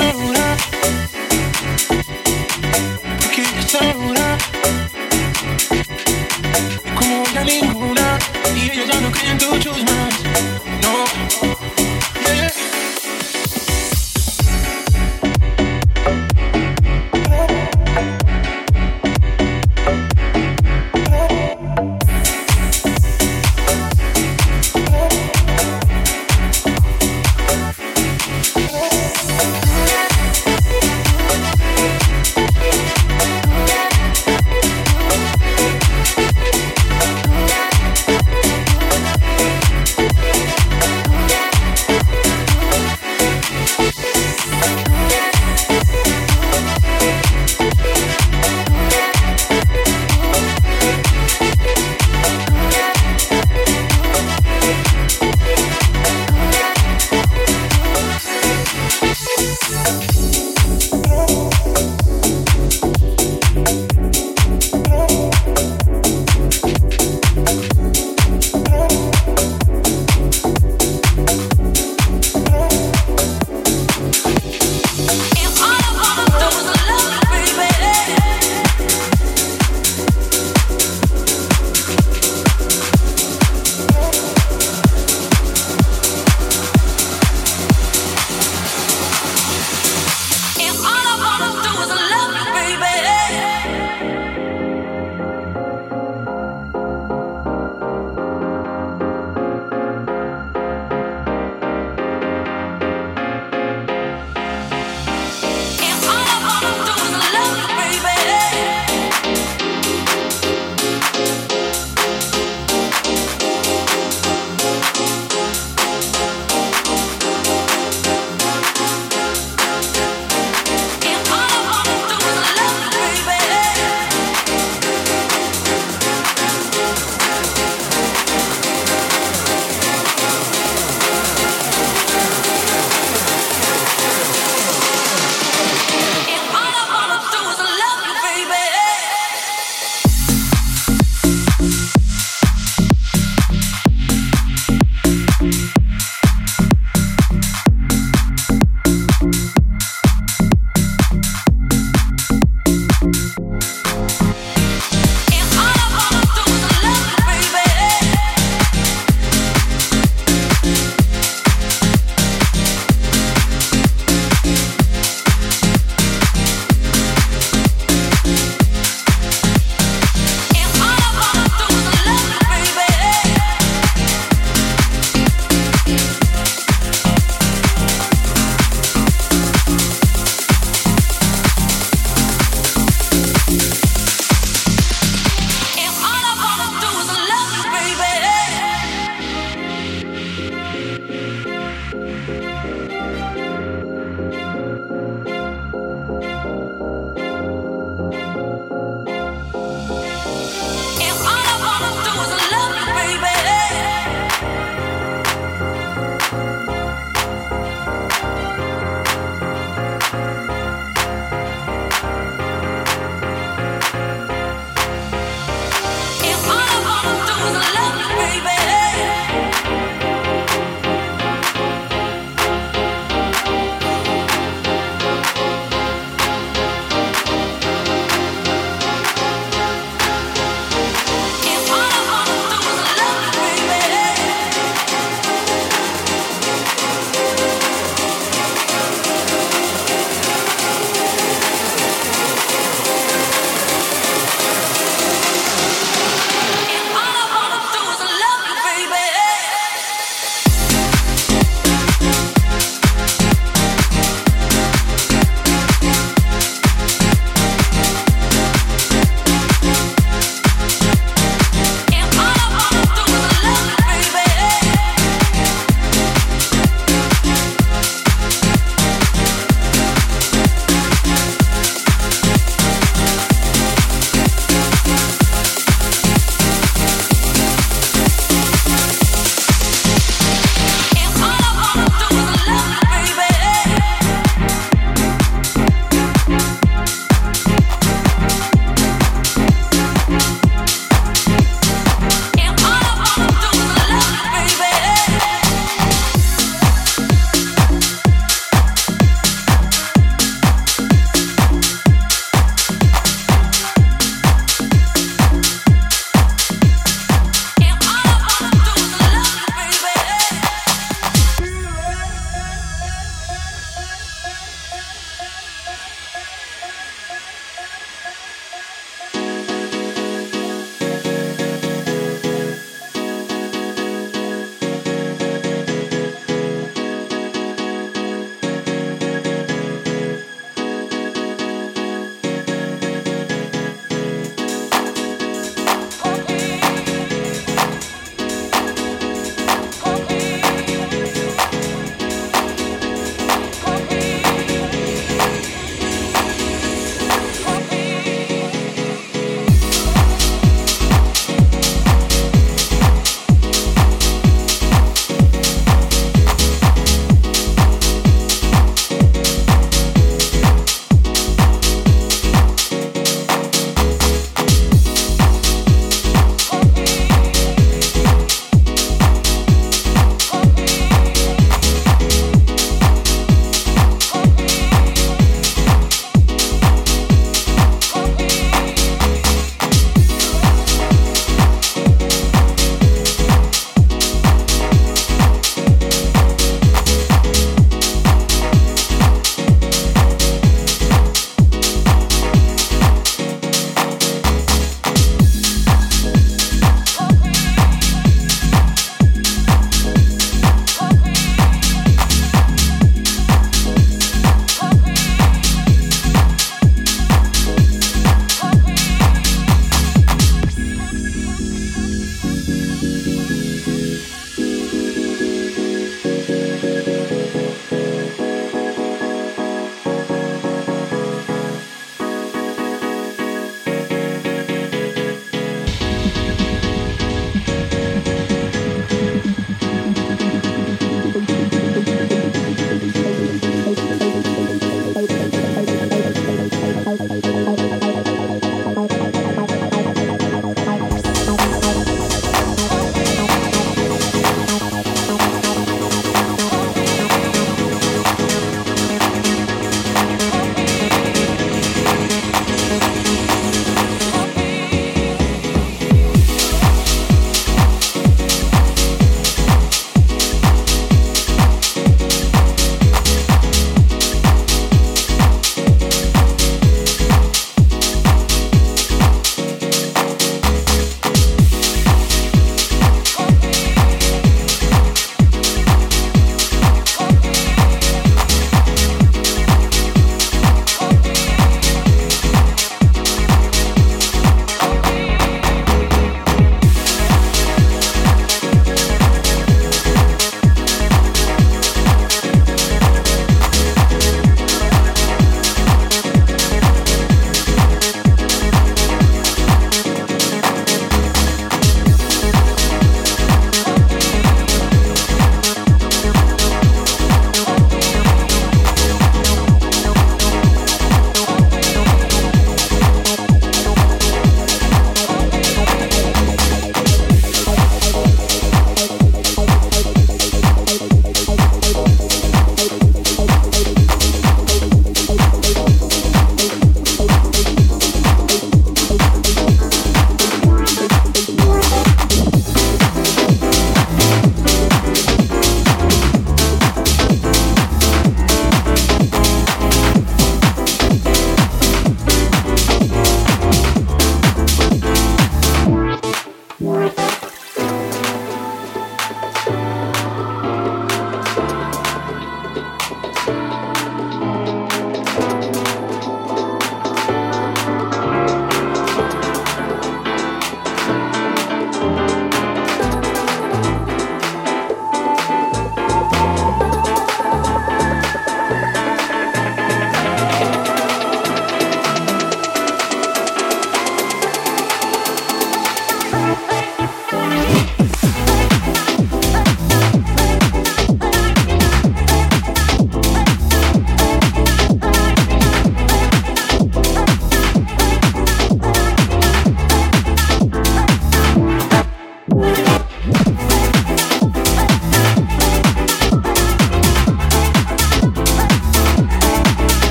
Porque